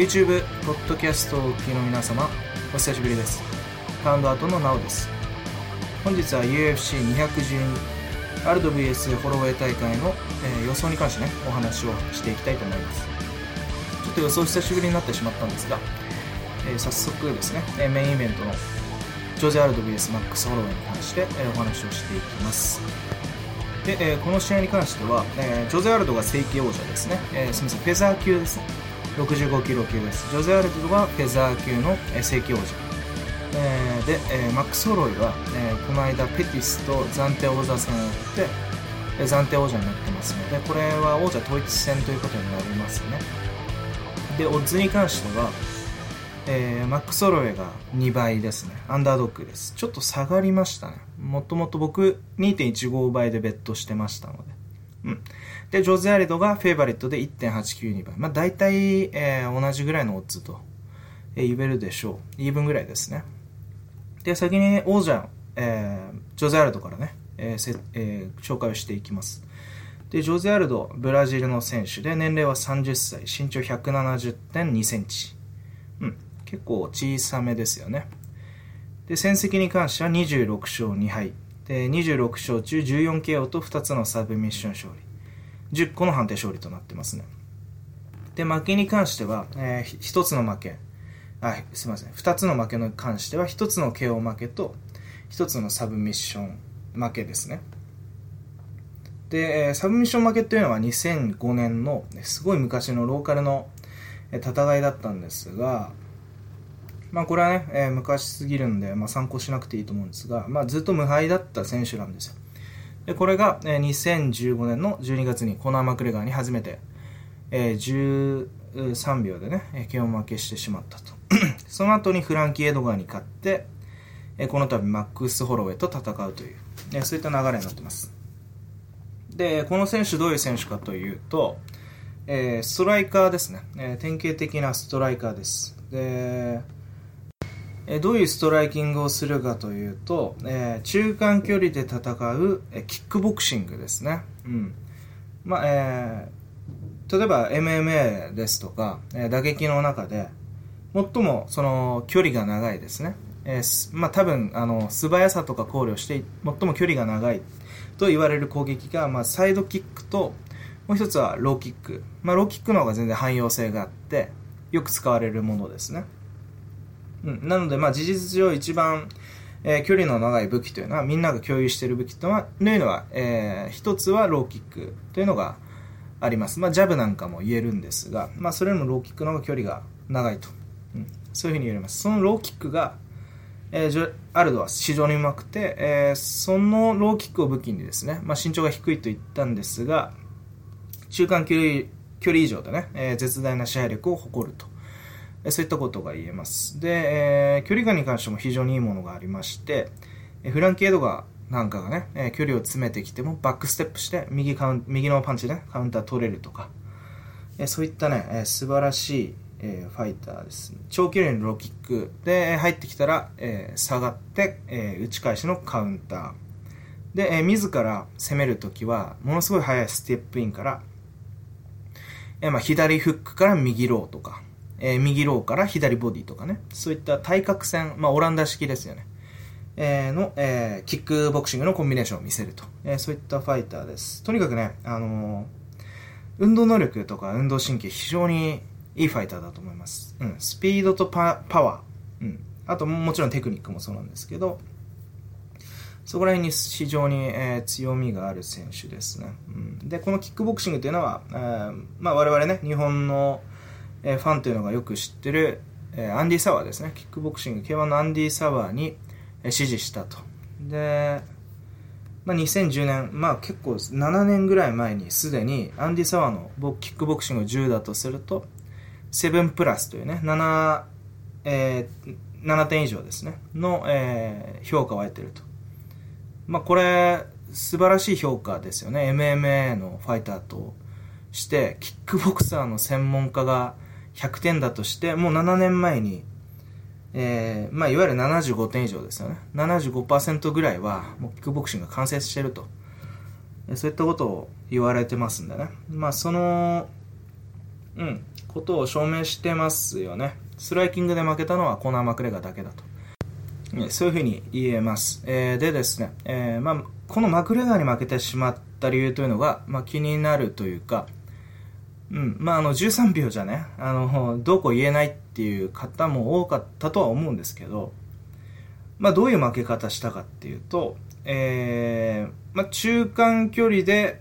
YouTube、ポッドキャストをお聞きの皆様、お久しぶりです。カウンドアウトのナオです。本日は UFC212 アルド VS ホロウェイ大会の、えー予想に関してね、お話をしていきたいと思います。ちょっと予想久しぶりになってしまったんですが、えー早速ですね、えメインイベントのジョゼ・アルド VS マックス・ホロウェイに関して、えお話をしていきます。で、えーこの試合に関しては、えージョゼ・アルドが正規王者ですね、えすみません、フェザー級ですね。65キロ級です。ジョゼ・アルドはフェザー級の、正規王者。えーで、えーマックス・ホロイは、えーこの間ペティスと暫定王座戦をやって、えー暫定王者になってますので、これは王者統一戦ということになりますね。で、オッズに関しては、えーマックス・ホロイが2倍ですね。アンダードッグです。ちょっと下がりましたね。もともと僕2.15倍でベットしてましたので。うん。で、ジョゼ・アレドがフェイバリットで1.892倍。まあ大体、えー同じぐらいのオッズと、えー言えるでしょう。イーブンぐらいですね。で、先に王者、えージョゼ・アルドからね、えーせえー紹介をしていきます。で、ジョゼ・アルド、ブラジルの選手で、年齢は30歳、身長170.2センチ。うん、結構小さめですよね。で、戦績に関しては26勝2敗。26勝中 14KO と2つのサブミッション勝利。10個の判定勝利となってますね。で、負けに関しては、えー、1つの負け。あ、すいません。2つの負けに関しては、1つの KO 負けと、1つのサブミッション負けですね。で、サブミッション負けっていうのは2005年の、すごい昔のローカルの戦いだったんですが、まあこれはね、えー昔すぎるんで、まあ参考しなくていいと思うんですが、まあずっと無敗だった選手なんですよ。で、これが、えー2015年の12月にコナー・マクレガーに初めて、えー13秒でね、えー KO 負けしてしまったと。その後にフランキー・エドガーに勝って、えーこの度マックス・ホロウェイと戦うという、えーそういった流れになってます。で、この選手どういう選手かというと、えーストライカーですね、えー典型的なストライカーです。で、えどういうストライキングをするかというと、え中間距離で戦う、えキックボクシングですね。うん。まあ、えー例えば MMA ですとか、え打撃の中で、最もその距離が長いですね。えーまあ多分、あの、素早さとか考慮して、最も距離が長いと言われる攻撃が、まあサイドキックと、もう一つはローキック。まあローキックの方が全然汎用性があって、よく使われるものですね。うん。なので、まあ事実上一番、えー距離の長い武器というのは、みんなが共有している武器というのは、というのは、えー一つはローキックというのがあります。まあジャブなんかも言えるんですが、まあそれよりもローキックの方が距離が長いと。うん。そういうふうに言われます。そのローキックが、えージョアルドは非常にうまくて、えーそのローキックを武器にですね、まあ身長が低いと言ったんですが、中間距離距離以上でね、えー絶大な支配力を誇ると。そういったことが言えます。で、えー距離感に関しても非常にいいものがありまして、えフランキーエドガーなんかがね、えー距離を詰めてきてもバックステップして右カウン右のパンチで、ね、カウンター取れるとか、えーそういったね、えー素晴らしい、えーファイターです。長距離のローキックで入ってきたら、えー下がって、えー打ち返しのカウンター。で、えー自ら攻めるときは、ものすごい速いステップインから、えーまあ、左フックから右ローとか、えー右ローから左ボディとかね、そういった対角線、まあ、オランダ式ですよね。えーの、えーキックボクシングのコンビネーションを見せると。えそういったファイターです。とにかくね、あの運動能力とか運動神経非常にいいファイターだと思います。うん。スピードとパワー。うん。あとももちろんテクニックもそうなんですけど、そこら辺に非常に、えー強みがある選手ですね。うん、で、このキックボクシングというのは、えーまあ我々ね、日本の、えーファンというのがよく知ってる、えーアンディ・サワーですね。キックボクシング K1 のアンディ・サワーに、えー支持したと。で、まあ、2010年、まあ結構7年ぐらい前にすでにアンディ・サワーのボキックボクシング10だとすると、7プラスというね、7、えー7点以上ですね、の、えー評価を得てると。まあこれ、素晴らしい評価ですよね。MMA のファイターとして、キックボクサーの専門家が100点だとして、もう7年前に、えーまあいわゆる75点以上ですよね。75%ぐらいは、もうキックボクシングが完成してると。そういったことを言われてますんでね。まあその、うん、ことを証明してますよね。ストライキングで負けたのはコーナー・マクレガーだけだと。そういうふうに言えます。えー、でですね、えー、まあ、このマクレガーに負けてしまった理由というのが、まあ、気になるというか、うん、まあ、あの、13秒じゃね、あの、どうこう言えないっていう方も多かったとは思うんですけど、まあ、どういう負け方したかっていうと、えー、まあ、中間距離で、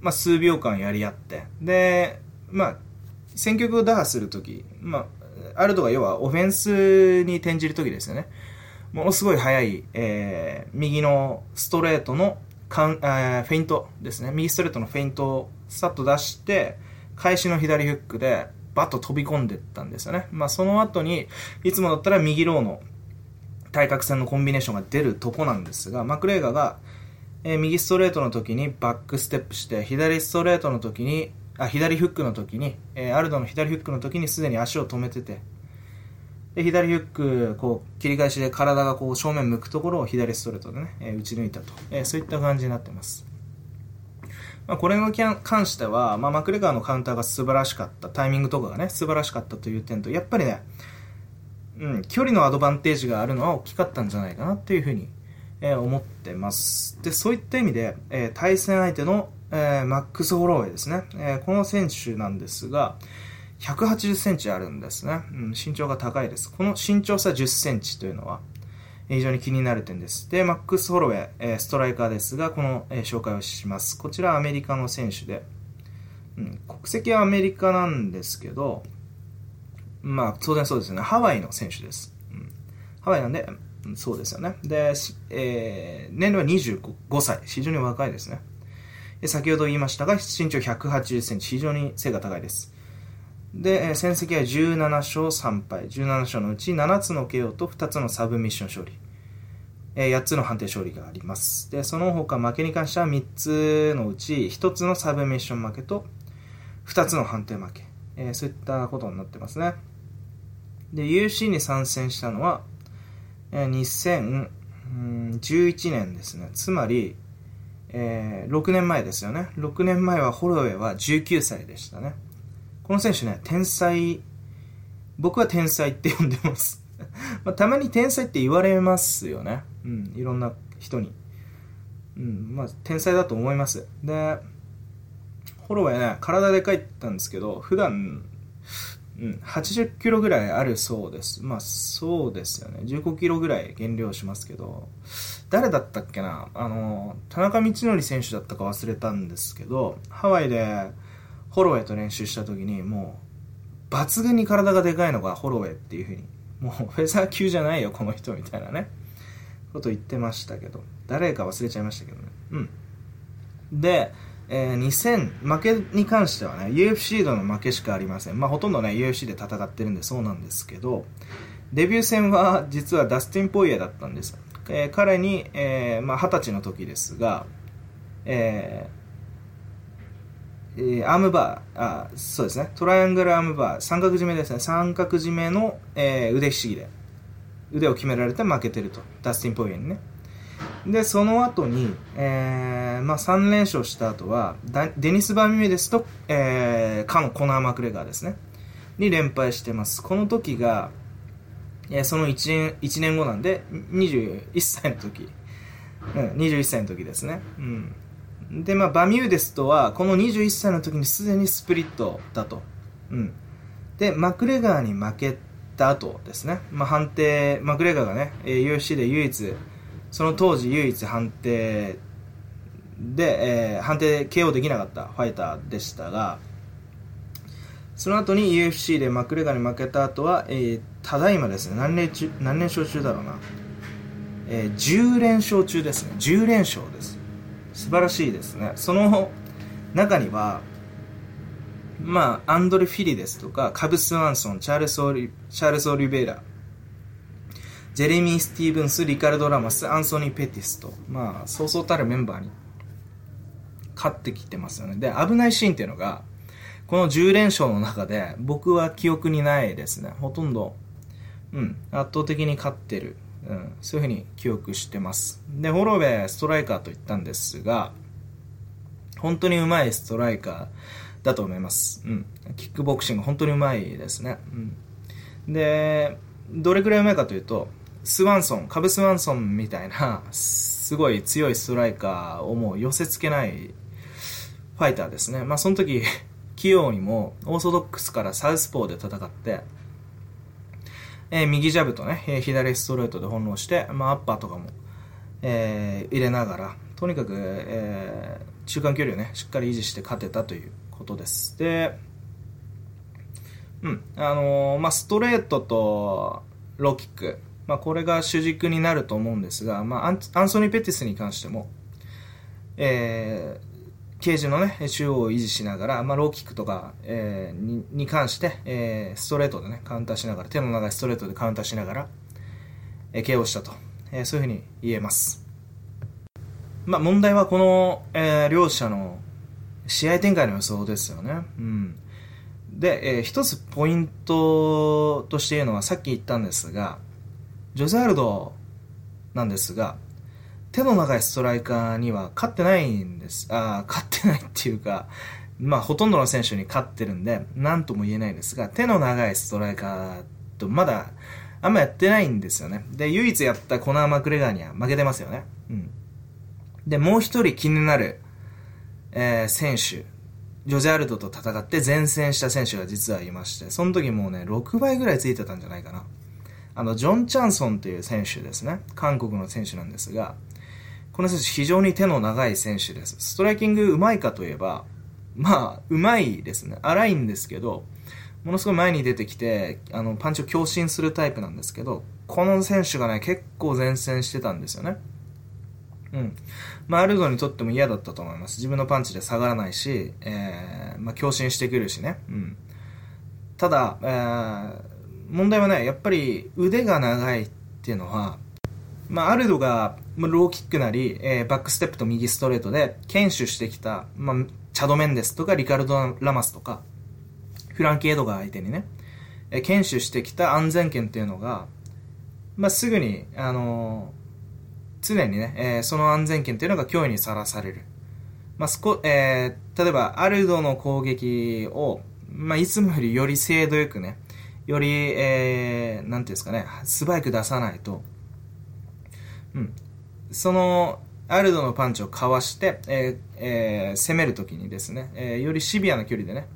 まあ、数秒間やり合って、で、まあ、選曲を打破するとき、まあ、アルドが要はオフェンスに転じるときですよね。ものすごい速い、えー、右のストレートのカン、えー、フェイントですね。右ストレートのフェイントをさっと出して、返しの左フックでバッと飛び込んでったんですよね。まあその後に、いつもだったら右ローの対角線のコンビネーションが出るとこなんですが、マクレーガーが、えー、右ストレートの時にバックステップして、左ストレートの時に、あ、左フックの時に、えー、アルドの左フックの時にすでに足を止めてて、で、左フック、こう、切り返しで体がこう正面向くところを左ストレートでね、えー、打ち抜いたと、え、そういった感じになってます。まあ、これに関しては、まあ、マクレガーのカウンターが素晴らしかった、タイミングとかがね、素晴らしかったという点と、やっぱりね、うん、距離のアドバンテージがあるのは大きかったんじゃないかなっていうふうに、えー、思ってます。で、そういった意味で、えー、対戦相手の、えー、マックス・ホロウェイですね、えこの選手なんですが、180センチあるんですね、うん。身長が高いです。この身長差10センチというのは、非常に気になる点です。で、マックス・ホロウェイ、えストライカーですが、この、え紹介をします。こちらアメリカの選手で、うん、国籍はアメリカなんですけど、まあ、当然そうですよね。ハワイの選手です。うん、ハワイなんで、そうですよね。で、えー、年齢は25歳。非常に若いですね。先ほど言いましたが、身長180センチ。非常に背が高いです。で、戦績は17勝3敗。17勝のうち7つの KO と2つのサブミッション勝利。え8つの判定勝利があります。で、その他負けに関しては3つのうち1つのサブミッション負けと2つの判定負け。えー、そういったことになってますね。で、UC に参戦したのは、えー、2011年ですね。つまり、えー、6年前ですよね。6年前はホロウェイは19歳でしたね。この選手ね、天才、僕は天才って呼んでます まあ、たまに天才って言われますよね。うん、いろんな人に。うん、まあ、天才だと思います。で、ホロはね、体でかいって言ったんですけど、普段、うん、80キロぐらいあるそうです。まあ、そうですよね。15キロぐらい減量しますけど、誰だったっけな？あの、田中道則選手だったか忘れたんですけど、ハワイで、ホロウェイと練習した時にもう抜群に体がでかいのがホロウェイっていうふうにもうフェザー級じゃないよこの人みたいなね。こと言ってましたけど誰か忘れちゃいましたけどねうん。で、えー、2000負けに関してはね UFC での負けしかありません。まあほとんどね UFC で戦ってるんでそうなんですけどデビュー戦は実はダスティン・ポイエだったんです、えー、彼に、えー、まあ、20歳の時ですが、えーえー、アームバーあ、そうですね、トライアングルアームバー、三角締めですね、三角締めの、えー、腕ひしぎで、腕を決められて負けてると、ダスティン・ポイエにね。で、その後に、えー、まあ、3連勝した後は、デニス・バーミメですと、えー、かのコナー・マクレガーですね、に連敗してます。この時が、えー、その1年 ,1 年後なんで、21歳の時、うん、21歳の時ですね。うん。で、まあ、バミューデスとは、この21歳の時にすでにスプリットだと。うん。で、マクレガーに負けた後ですね。まあ、判定、マクレガーがね、UFC で唯一、その当時唯一判定で、えー、判定 KO できなかったファイターでしたが、その後に UFC でマクレガーに負けた後は、えー、ただいまですね、何連中、何連勝中だろうな。えー、10連勝中ですね。10連勝です。素晴らしいですね。その中にはまあアンドレ・フィリですとかカブス・ワンソンチャールス・オリチャールズ・オリベイラジェレミー・スティーブンスリカルド・ラマスアンソニー・ペティスとまあそうそうたるメンバーに勝ってきてますよね。で危ないシーンっていうのがこの10連勝の中で僕は記憶にないですね。ほとんどうん圧倒的に勝ってるうん、そういうふうに記憶してます。で、ホロウェイストライカーと言ったんですが、本当にうまいストライカーだと思います。うん。キックボクシング本当にうまいですね。うん。で、どれくらいうまいかというと、スワンソン、カブスワンソンみたいな、すごい強いストライカーをもう寄せ付けないファイターですね。まあその時、器用にもオーソドックスからサウスポーで戦って、えー、右ジャブとね、えー、左ストレートで翻弄して、まあアッパーとかも、えー、入れながら、とにかく、えー、中間距離をね、しっかり維持して勝てたということです。で、うん、あのー、まあストレートとローキック、まあ、これが主軸になると思うんですが、まあ、アンソニー・ペティスに関しても、えー、ケージのね、中央を維持しながら、まあ、ローキックとか、えー、にに関して、えー、ストレートでね、カウンターしながら、手の長いストレートでカウンターしながら、えー、KO したと、えー、そういうふうに言えます。まあ、問題はこの、えー、両者の試合展開の予想ですよね。うん。で、えー、一つポイントとして言うのは、さっき言ったんですが、ジョゼアルドなんですが、手の長いストライカーには勝ってないんです。ああ勝ってないっていうか、まあ、ほとんどの選手に勝ってるんで、なんとも言えないんですが、手の長いストライカーとまだ、あんまやってないんですよね。で、唯一やったコナー・マクレガーには負けてますよね。うん。で、もう一人気になる、えー、選手、ジョゼアルドと戦って前線した選手が実はいまして、その時もうね、6倍ぐらいついてたんじゃないかな。あの、ジョン・チャンソンという選手ですね。韓国の選手なんですが、この選手非常に手の長い選手です。ストライキングうまいかといえば、まあ、うまいですね。荒いんですけど、ものすごい前に出てきて、あの、パンチを強振するタイプなんですけど、この選手がね、結構前線してたんですよね。うん。まあ、アルドにとっても嫌だったと思います。自分のパンチで下がらないし、えー、まあ、強振してくるしね。うん。ただ、えー、問題はね、やっぱり腕が長いっていうのは、まあ、アルドが、まあ、ローキックなり、えー、バックステップと右ストレートで、堅守してきた、まあ、チャド・メンデスとか、リカルド・ラマスとか、フランキー・エドガー相手にね、えー、堅守してきた安全圏っていうのが、まあ、すぐに、あのー、常にね、えー、その安全圏っていうのが脅威にさらされる。まあ、すこ、えー、例えば、アルドの攻撃を、まあ、いつもよりより精度よくね、より、えー、なんていうんですかね、素早く出さないと、うん。その、アルドのパンチをかわして、えーえー、攻めるときにですね、えー、よりシビアな距離でね、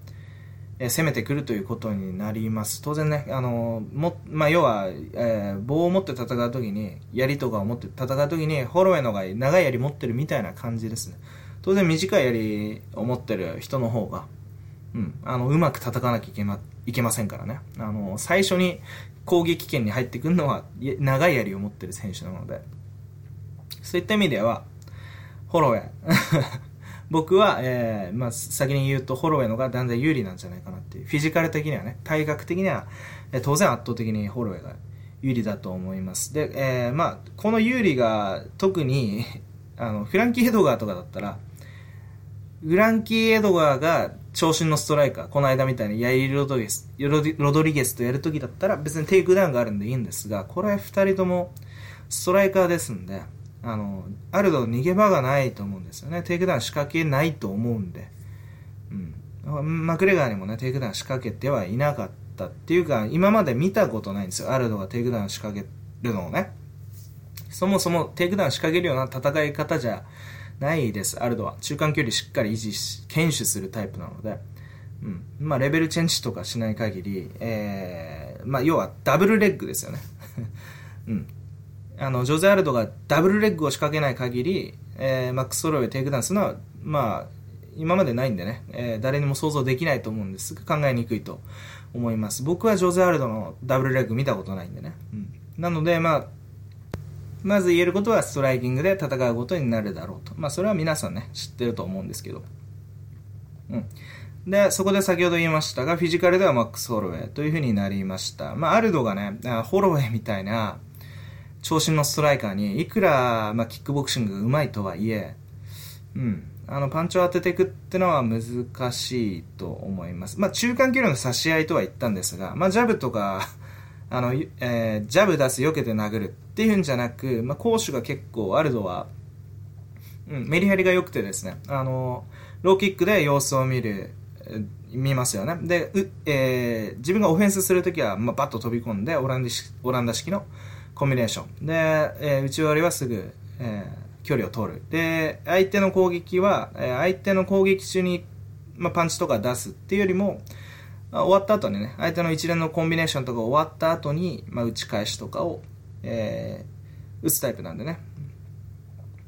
えー、攻めてくるということになります。当然ね、あのも、まあ、要は、えー、棒を持って戦うときに、槍とかを持って戦うときに、ホロウェイの方が長い槍持ってるみたいな感じですね。当然短い槍を持ってる人の方が、うん、あの、うまく戦わなきゃいけま、いけませんからね。あの、最初に攻撃圏に入ってくるのは、長い槍を持ってる選手なので、そういった意味では、ホロウェイ。僕は、えー、まあ、先に言うと、ホロウェイのがだんだん有利なんじゃないかなっていう。フィジカル的にはね、体格的には、え、当然圧倒的にホロウェイが有利だと思います。で、えー、まあ、この有利が特に、あの、フランキー・エドガーとかだったら、フランキー・エドガーが長身のストライカー、この間みたいにヤイール・ロドリゲス、ロドリゲスとやるときだったら別にテイクダウンがあるんでいいんですが、これ二人ともストライカーですんで、あの、ある程度逃げ場がないと思うんですよね。テイクダウン仕掛けないと思うんで。うん。マクレガーにもね、テイクダウン仕掛けてはいなかったっていうか、今まで見たことないんですよ。アルドがテイクダウン仕掛けるのをね。そもそもテイクダウン仕掛けるような戦い方じゃないです、アルドは。中間距離しっかり維持し、堅守するタイプなので、うん。まあ、 level change とかしない限り、えー、まあ、要は double leg ですよね。うん。あの、ジョゼ・アルドが double leg を仕掛けない限り、えー、マックス・ホロウェイテイクダウンするのは、まあ、今までないんでね、えー、誰にも想像できないと思うんですが、考えにくいと思います。僕はジョゼ・アルドの double leg 見たことないんでね。うん。なので、まあ、まず言えることはストライキングで戦うことになるだろうと。まあそれは皆さんね、知ってると思うんですけど。うん。で、そこで先ほど言いましたが、フィジカルではマックス・ホロウェイという風になりました。まあアルドがね、ホロウェイみたいな長身のストライカーに、いくら、まあ、キックボクシングが上手いとはいえ、うん。あの、パンチを当てていくってのは難しいと思います。まあ、中間距離の差し合いとは言ったんですが、まあ、ジャブとか あの、えー、ジャブ出す、避けて殴るっていうんじゃなく、まあ、攻守が結構、アルドは、うん、メリハリが良くてですね、あの、ローキックで様子を見る、見ますよね。で、えー、自分がオフェンスするときは、まあ、バッと飛び込んでオランダオランダ式のコンビネーション。で、えー、内割りはすぐ、えー、距離を取る。で、相手の攻撃は、えー、相手の攻撃中に、まあ、パンチとか出すっていうよりも、まあ、終わった後にね、相手の一連のコンビネーションとか終わった後に、まあ、打ち返しとかを、えー、打つタイプなんでね。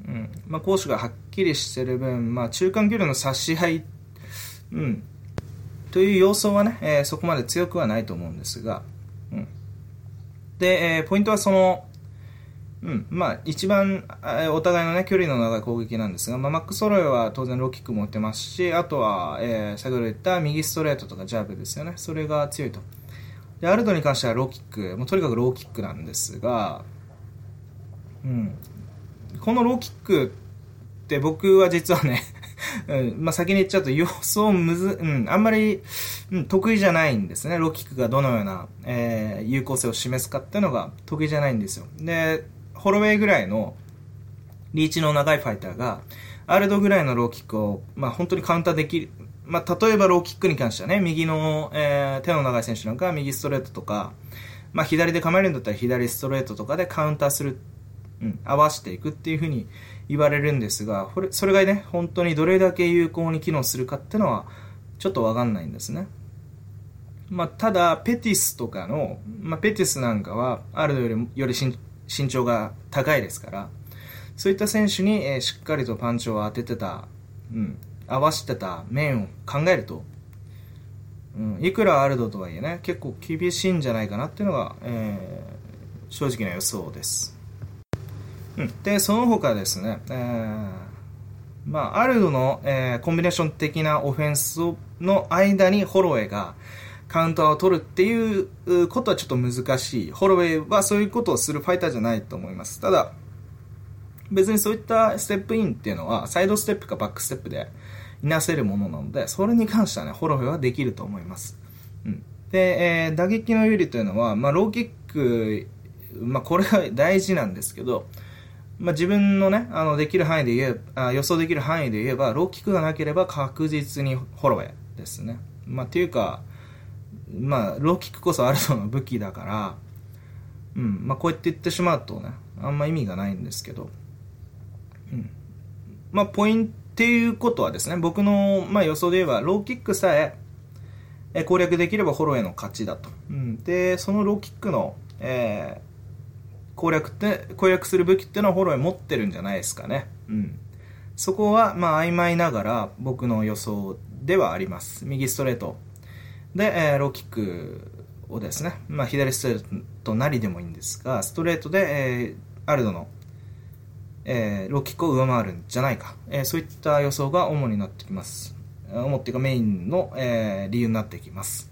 うん。まあ、攻守がはっきりしてる分、まあ、中間距離の差し合い、うん。という要素はね、えー、そこまで強くはないと思うんですが、うん。で、えー、ポイントはその、うん、まあ、一番、えお互いのね、距離の長い攻撃なんですが、まあ、マック・ソロイは当然ローキック持ってますし、あとは、えー、先ほど言った右ストレートとかジャブですよね。それが強いと。で、アルドに関してはローキック、もうとにかくローキックなんですが、うん。このローキックって僕は実はねうん、まあ、先に言っちゃうと予想むず、うん、あんまり、うん、得意じゃないんですね。ロキックがどのような、えー、有効性を示すかっていうのが得意じゃないんですよ。で、ホロウェイぐらいのリーチの長いファイターが、アルドぐらいのローキックを、まあ、本当にカウンターできる。まあ、例えばローキックに関してはね、右の、えー、手の長い選手なんかは右ストレートとか、まあ、左で構えるんだったら左ストレートとかでカウンターする、うん、合わせていくっていうふうに言われるんですが、これ、それがね、本当にどれだけ有効に機能するかっていうのは、ちょっとわかんないんですね。まあ、ただ、ペティスとかの、まあ、ペティスなんかは、アルドよりより身長が高いですから、そういった選手に、えー、しっかりとパンチを当ててた、うん、合わせてた面を考えると、うん、いくらアルドとはいえね、結構厳しいんじゃないかなっていうのが、えー、正直な予想です。で、その他ですね、えー、まあ、アルドの、えー、コンビネーション的なオフェンスの間にホロウェイが、カウンターを取るっていうことはちょっと難しい。ホロウェイはそういうことをするファイターじゃないと思います。ただ、別にそういったステップインっていうのは、サイドステップかバックステップでいなせるものなので、それに関してはね、ホロウェイはできると思います。うん。で、えー、打撃の有利というのは、まあ、ローキック、まあ、これが大事なんですけど、まあ、自分のね、あの、できる範囲で言えば、予想できる範囲で言えば、ローキックがなければ確実にホロウェイですね。まあ、っていうか、まあ、ローキックこそアルドの武器だから、うん、まあ、こうやって言ってしまうとね、あんま意味がないんですけど、うん。まあ、ポイントっていうことはですね、僕の、まあ、予想で言えば、ローキックさええ攻略できればホロへの勝ちだと。うん、で、そのローキックの、えー、攻略って、攻略する武器っていうのはホロへ持ってるんじゃないですかね。うん。そこは、まあ、曖昧ながら僕の予想ではあります。右ストレート、で、えー、ローキックをですね、まあ、左ストレートなりでもいいんですが、ストレートで、えー、アルドの、えー、ローキックを上回るんじゃないか、えー、そういった予想が主になってきます。主っていうかメインの、えー、理由になってきます。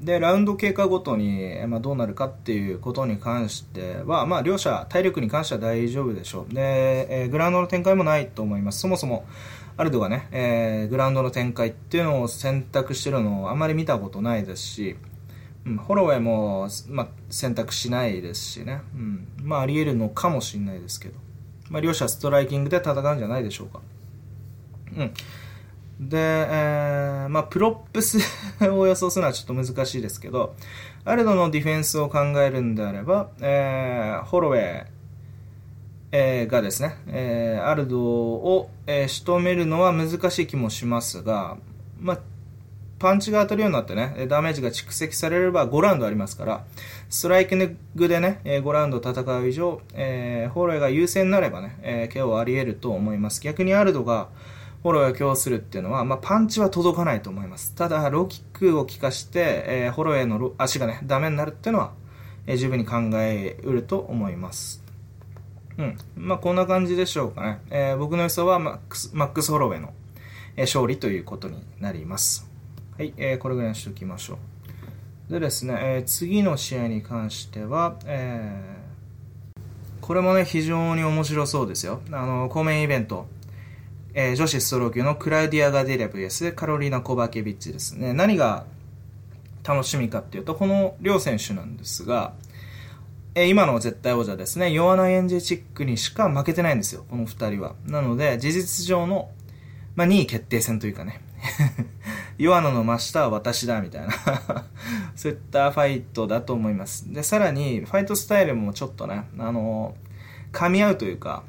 で、ラウンド経過ごとに、まあ、どうなるかっていうことに関しては、まあ、両者、体力に関しては大丈夫でしょう。で、えー、グラウンドの展開もないと思います。そもそも、アルドがね、えー、グラウンドの展開っていうのを選択してるのをあまり見たことないですし、うん、ホロウェイも、まあ、選択しないですしね、うん、まああり得るのかもしれないですけど、まあ、両者ストライキングで戦うんじゃないでしょうか。うん。で、えー、まあ、 props を予想するのはちょっと難しいですけど、アルドのディフェンスを考えるんであれば、えー、ホロウェイ、えー、がですね、えー、アルドを、えー、仕留めるのは難しい気もしますが、まあ、パンチが当たるようになってね、ダメージが蓄積されれば5ラウンドありますから、ストライキングでね、5ラウンド戦う以上、えー、ホロウェイが優勢になればね、えー、KO あり得ると思います。逆にアルドが、フォローを強するっていうのは、まあ、パンチは届かないと思います。ただ、ローキックを効かして、えー、フォローへの足がね、ダメになるっていうのは、えー、十分に考えうると思います。うん。まあ、こんな感じでしょうかね。えー、僕の予想はマックス、マックス・ホロウェイの、え、勝利ということになります。はい、えー、これぐらいにしておきましょう。でですね、え、次の試合に関しては、え、これもね、非常に面白そうですよ。あの、公面イベント。えー、女子ストロー級のクラウディア・ガデレブ VS カロリーナ・コバケビッチですね。何が楽しみかっていうと、この両選手なんですが、え今の絶対王者ですね、ヨアナ・エンジェチックにしか負けてないんですよ、この2人は。なので、事実上の、まあ、2位決定戦というかね、ヨアナの真下は私だ、みたいな そういったファイトだと思います。で、さらに、ファイトスタイルもちょっとね、あの、噛み合うというか、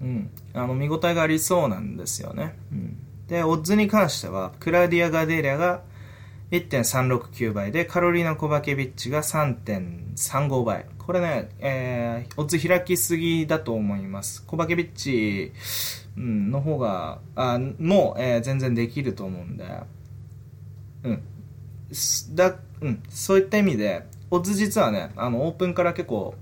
うん、あの、見応えがありそうなんですよね。うん、で、オッズに関しては、クラウディア・ガデーリャが1.369倍で、カロリーナ・コバケビッチが3.35倍。これね、えー、オッズ開きすぎだと思います。コバケビッチ、うん、の方が、あもう、えー、全然できると思うんで、うん。だ、うん、そういった意味で、オッズ実はね、あの、オープンから結構、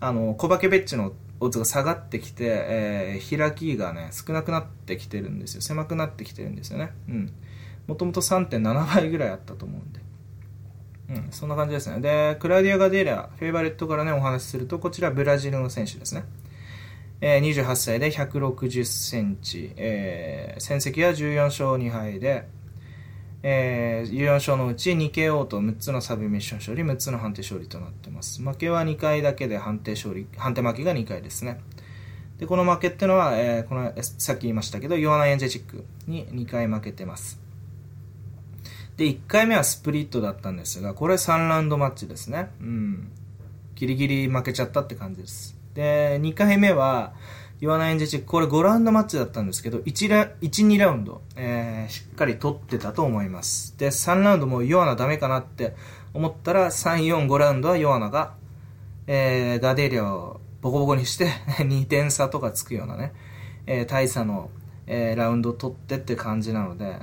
あの、コバケビッチのオッズが下がってきて、えー、開きがね、少なくなってきてるんですよ。狭くなってきてるんですよね。うん。もともと3.7倍ぐらいあったと思うんで。うん、そんな感じですね。で、クラウディア・ガデーラ、 favorite からね、お話しすると、こちらブラジルの選手ですね。えー、28歳で160センチ、えー、戦績は14勝2敗で、えー、4勝のうち 2KO と6つのサブミッション勝利、6つの判定勝利となってます。負けは2回だけで判定勝利、判定負けが2回ですね。で、この負けってのは、えー、この、さっき言いましたけど、ヨアナ・エンジェチックに2回負けてます。で、1回目はスプリットだったんですが、これ3ラウンドマッチですね。うん。ギリギリ負けちゃったって感じです。で、2回目は、ヨアナエンジェチック、これ5ラウンドマッチだったんですけど、1ラ、1、2ラウンド、えー、しっかり取ってたと思います。で、3ラウンドもヨアナダメかなって思ったら、3、4、5ラウンドはヨアナが、えー、ガデリアをボコボコにして 2点差とかつくようなね、えー、大差の、えー、ラウンド取ってって感じなので、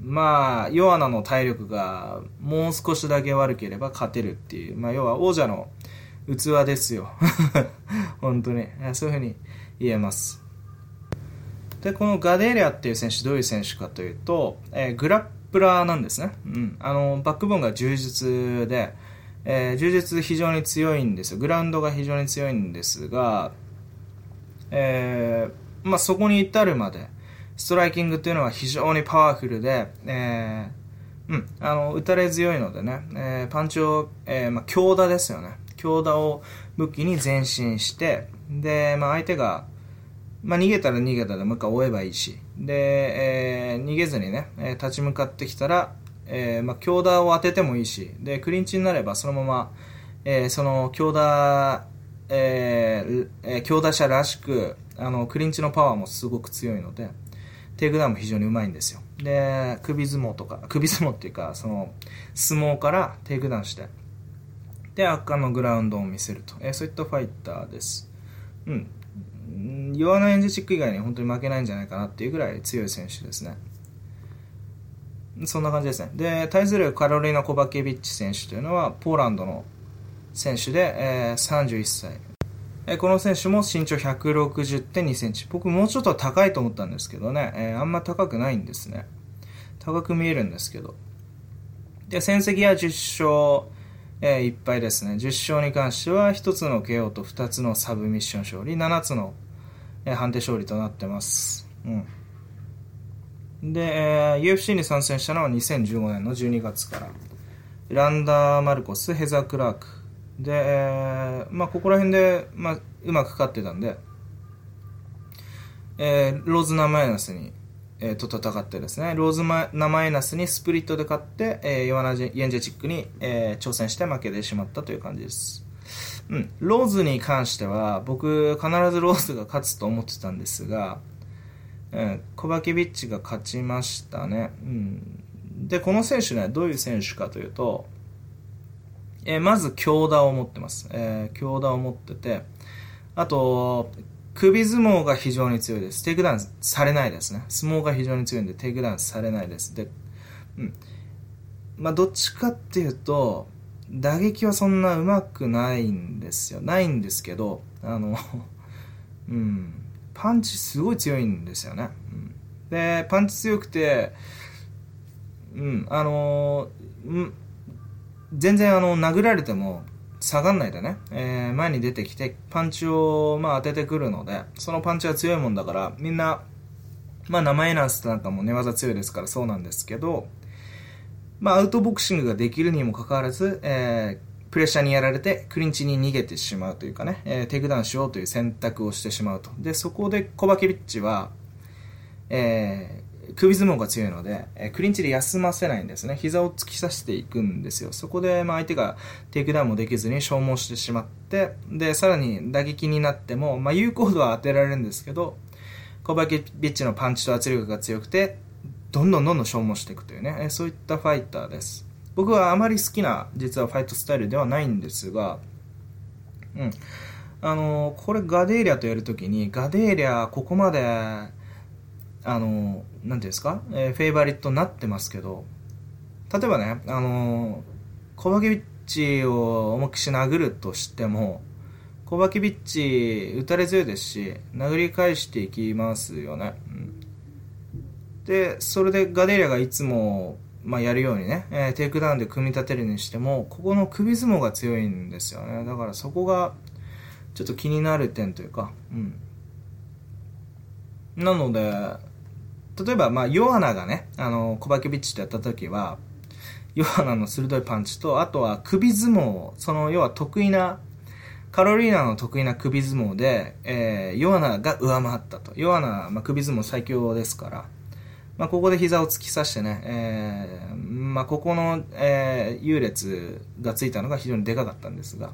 まあ、ヨアナの体力がもう少しだけ悪ければ勝てるっていう、まあ、要は王者の器ですよ。本当に。そういうふうに言えます。で、このガデーリアっていう選手、どういう選手かというと、えー、グラップラーなんですね。うん。あの、バックボーンが充実で、えー、充実非常に強いんですよ。グラウンドが非常に強いんですが、えー、まあ、そこに至るまで、ストライキングっていうのは非常にパワフルで、えー、うん、あの、打たれ強いのでね、えー、パンチを、えー、まあ、強打ですよね。強打を武器に前進して、で、まあ、相手が、まあ、逃げたら逃げたでもう一回追えばいいし、で、えー、逃げずにね、えー、立ち向かってきたら、えー、まあ、強打を当ててもいいし、で、クリンチになればそのまま、えー、その強打、えーえー、強打者らしく、あの、クリンチのパワーもすごく強いので、テイクダウンも非常にうまいんですよ。で、首相撲とか、首相撲っていうか、その、相撲からテイクダウンして、で、圧巻のグラウンドを見せると。えー、そういったファイターです。うん。ヨアナ・イェンジェイチック以外に本当に負けないんじゃないかなっていうぐらい強い選手ですね。そんな感じですね。で、対するカロリーナ・コバケビッチ選手というのは、ポーランドの選手で、えー、31歳。この選手も身長160.2センチ。僕もうちょっと高いと思ったんですけどね、えー、あんま高くないんですね。高く見えるんですけど。で、戦績は10勝、えー、いっぱいですね。10勝に関しては、1つの KO と2つのサブミッション勝利、7つの、えー、判定勝利となってます。うん。で、えー、UFC に参戦したのは2015年の12月から。ランダー・マルコス、ヘザー・クラーク。で、えー、まあ、ここら辺で、まあ、うまく勝ってたんで、えー、ローズナ・マイナスにえー、と戦ってですね、ローズマナマイナスにスプリットで勝って、えー、ヨアナ・イエンジェチックに、えー、挑戦して負けてしまったという感じです。うん。ローズに関しては、僕、必ずローズが勝つと思ってたんですが、うん、コバケビッチが勝ちましたね。うん。で、この選手ね、どういう選手かというと、えー、まず強打を持ってます。えー、強打を持ってて、あと、首相撲が非常に強いです。テイクダウンされないですね。相撲が非常に強いんで、テイクダウンされないです。で、うん。まあ、どっちかっていうと、打撃はそんな上手くないんですよ。ないんですけど、あの うん、パンチすごい強いんですよね。うん、で、パンチ強くて、うん、あのうん、全然あの、殴られても、下がんないでね、えー、前に出てきて、パンチを、まあ、当ててくるので、そのパンチは強いもんだから、みんな、まあ、ナマユナスなんかも寝技強いですからそうなんですけど、まあ、アウトボクシングができるにもかかわらず、えー、プレッシャーにやられて、クリンチに逃げてしまうというかね、えー、テイクダウンしようという選択をしてしまうと。で、そこでコバケビッチは、えー、首相撲が強いので、え、クリンチで休ませないんですね。膝を突き刺していくんですよ。そこで、まあ、相手がテイクダウンもできずに消耗してしまって、で、さらに打撃になっても、まあ、有効打は当てられるんですけど、コバケビッチのパンチと圧力が強くて、どんどんどんどん消耗していくというね、えそういったファイターです。僕はあまり好きな、実はファイトスタイルではないんですが、うん。あのこれガデーリャとやるときに、ガデーリャここまで、あのなんていうんですか、えー、フェイバリットになってますけど、例えばね、あのコバケビッチを思いっきし殴るとしても、コバケビッチ打たれ強いですし、殴り返していきますよね。うん、で、それでガデリャがいつも、まあ、やるようにね、えー、テイクダウンで組み立てるにしても、ここの首相撲が強いんですよね。だからそこが、ちょっと気になる点というか、うん。なので、例えば、まあ、ヨアナがね、あの、コバケビッチとやった時は、ヨアナの鋭いパンチと、あとは首相撲、その、要は得意な、カロリーナの得意な首相撲で、えー、ヨアナが上回ったと。ヨアナ、まあ、首相撲最強ですから、まあ、ここで膝を突き刺してね、えー、まあ、ここの、えー、優劣がついたのが非常にでかかったんですが、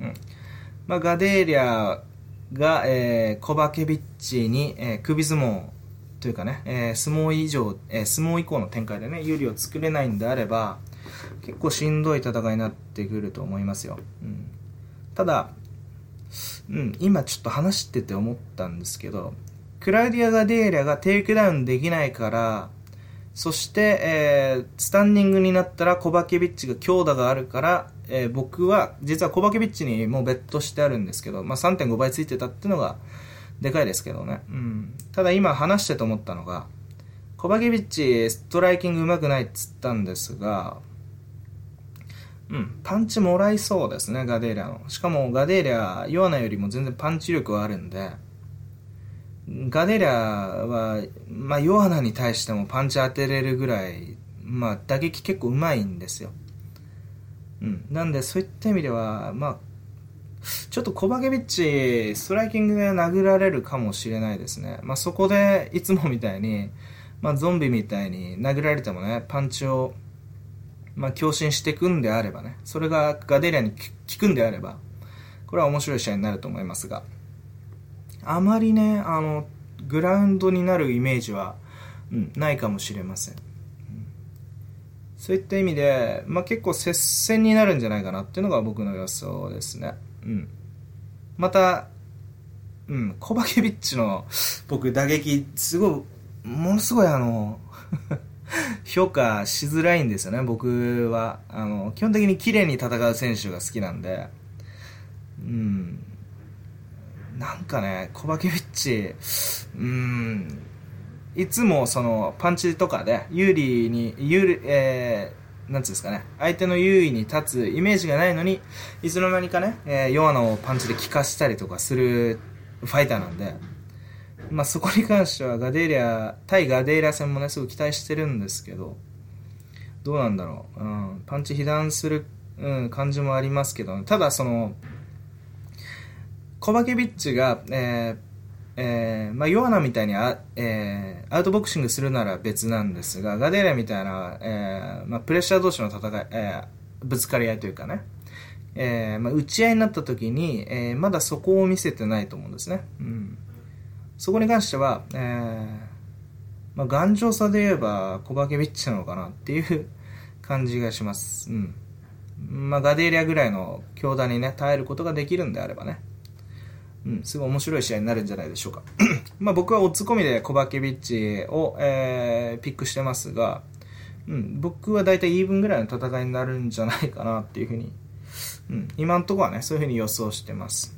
うん。まあ、ガデーリャが、えー、コバケビッチに、えー、首相撲というかね、えー、相撲以上、えー、相撲以降の展開でね、有利を作れないんであれば、結構しんどい戦いになってくると思いますよ。うん、ただ、うん、今ちょっと話してて思ったんですけど、クラウディア・ガデーリャがテイクダウンできないから、そして、えー、スタンディングになったらコバケビッチが強打があるから、えー、僕は実はコバケビッチにもうベットしてあるんですけど、まあ、3.5倍ついてたっていうのがでかいですけどね、うん、ただ今話してと思ったのがコバケビッチストライキングうまくないっつったんですがうん、パンチもらいそうですね、ガデーリャの。しかもガデーリャ、ヨアナよりも全然パンチ力はあるんで、ガデーリャは、まあ、ヨアナに対してもパンチ当てれるぐらい、まあ、打撃結構うまいんですよ。うん。なんで、そういった意味では、まあ、ちょっとコバケビッチ、ストライキングで殴られるかもしれないですね。まあ、そこで、いつもみたいに、まあ、ゾンビみたいに殴られてもね、パンチを、まあ、強振していくんであればね、それがガデリアに効くんであれば、これは面白い試合になると思いますが、あまりね、あの、グラウンドになるイメージは、うん、ないかもしれません。そういった意味で、まあ、結構接戦になるんじゃないかなっていうのが僕の予想ですね。うん。また、うん、コバケビッチの僕打撃、すごい、ものすごいあの 評価しづらいんですよね、僕は。あの、基本的に綺麗に戦う選手が好きなんで、うん。なんかね、コバケビッチ、うん、いつもそのパンチとかで有利に、有利、えー、なんつうんですかね、相手の優位に立つイメージがないのに、いつの間にかね、えー、ヨアナをパンチで効かしたりとかするファイターなんで、まあそこに関してはガデーリア、対ガデーリア戦もね、すごい期待してるんですけど、どうなんだろう。うん、パンチ被弾する、うん、感じもありますけど、ただその、コバケビッチが、えー、えー、まあ、ヨアナみたいにあ、えー、アウトボクシングするなら別なんですが、ガデーラみたいな、えー、まあ、プレッシャー同士の戦い、えー、ぶつかり合いというかね、えー、まあ、打ち合いになった時に、えー、まだそこを見せてないと思うんですね。うん。そこに関しては、えー、まあ、頑丈さで言えば、コバケビッチなのかなっていう 感じがします。うん。まあ、ガデーリアぐらいの強打にね、耐えることができるんであればね。うん、すごい面白い試合になるんじゃないでしょうか。まあ僕はオッズ込みでコバケビッチを、えー、ピックしてますが、うん、僕は大体イーブンぐらいの戦いになるんじゃないかなっていうふうに、うん、今のところはね、そういうふうに予想してます。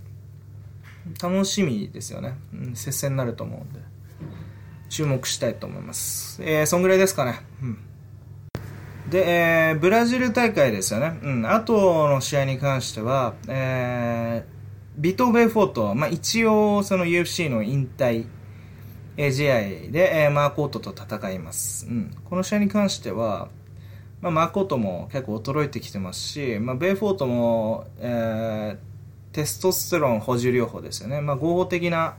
楽しみですよね。うん、接戦になると思うんで、注目したいと思います。えー、そんぐらいですかね。うん。で、えー、ブラジル大会ですよね。うん、あとの試合に関しては、えー、ビト・ベフォート、まあ、一応その UFC の引退試合で、えー、マーコートと戦います、うん、この試合に関しては、まあ、マーコートも結構衰えてきてますし、まあ、ベフォートも、えー、テストステロン補充療法ですよね、まあ、合法的な、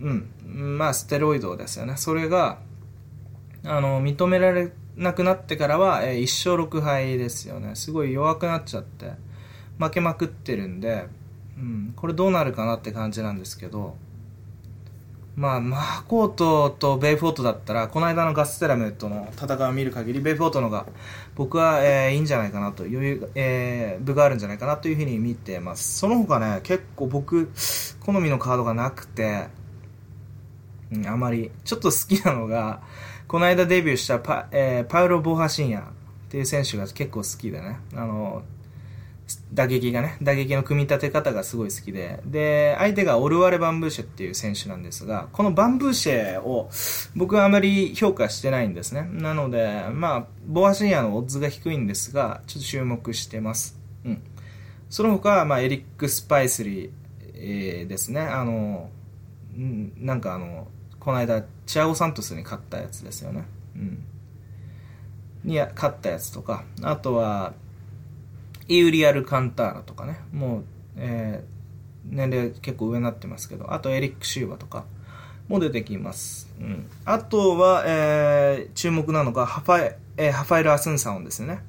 うん、まあ、ステロイドですよね。それが、あの、認められなくなってからは、えー、1勝6敗ですよね。すごい弱くなっちゃって、負けまくってるんで、うん、これどうなるかなって感じなんですけど、まあ、マーコートとベイフォートだったら、この間のガステラムとの戦いを見る限り、ベイフォートのが僕は、えー、いいんじゃないかなと、余裕、えー、部があるんじゃないかなというふうに見てます。その他ね、結構僕、好みのカードがなくて、うん、あまり、ちょっと好きなのが、この間デビューしたパ,、えー、パウロ・ボーハシンヤっていう選手が結構好きでね、あの、打撃がね、打撃の組み立て方がすごい好きで、で、相手がオルワレ・バンブーシェっていう選手なんですが、このバンブーシェを僕はあまり評価してないんですね。なので、まあ、ボアシニアのオッズが低いんですが、ちょっと注目してます。うん。その他は、まあ、エリック・スパイスリー、えー、ですね。あの、なんかあの、この間、チアゴ・サントスに勝ったやつですよね。うん。に勝ったやつとか、あとは、イウリ・アルカンターラとかね、もう、えー、年齢結構上になってますけど、あとエリック・シューバとかも出てきます。うん。あとは、えー、注目なのがハファえー、ハファエル・アスンサオンですね。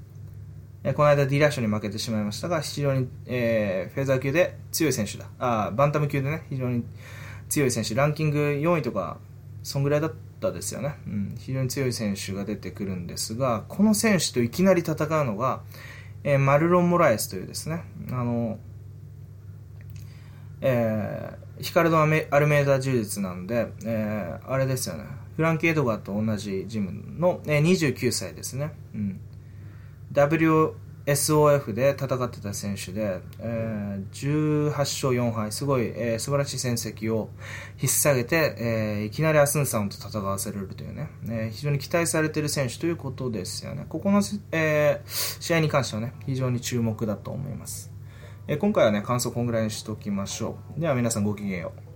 えー、この間ディラショーに負けてしまいましたが、非常に、えー、フェザー級で強い選手だ。あバンタム級でね、非常に強い選手。ランキング4位とか、そんぐらいだったですよね。うん。非常に強い選手が出てくるんですが、この選手といきなり戦うのが、えー、マルロン・モラエスというですね、あの、えー、ヒカルド・アルメイダ柔術なんで、えー、あれですよね、フランキー・エドガーと同じジムの、えー、29歳ですね。うん。W SOF で戦ってた選手で、えー、18勝4敗、すごい、えー、素晴らしい戦績を引っ提げて、えー、いきなりアスンさんと戦わせれるというね、え、非常に期待されている選手ということですよね。ここの、え、試合に関してはね、非常に注目だと思います。え、今回はね、感想こんぐらいにしておきましょう。では皆さんごきげんよう。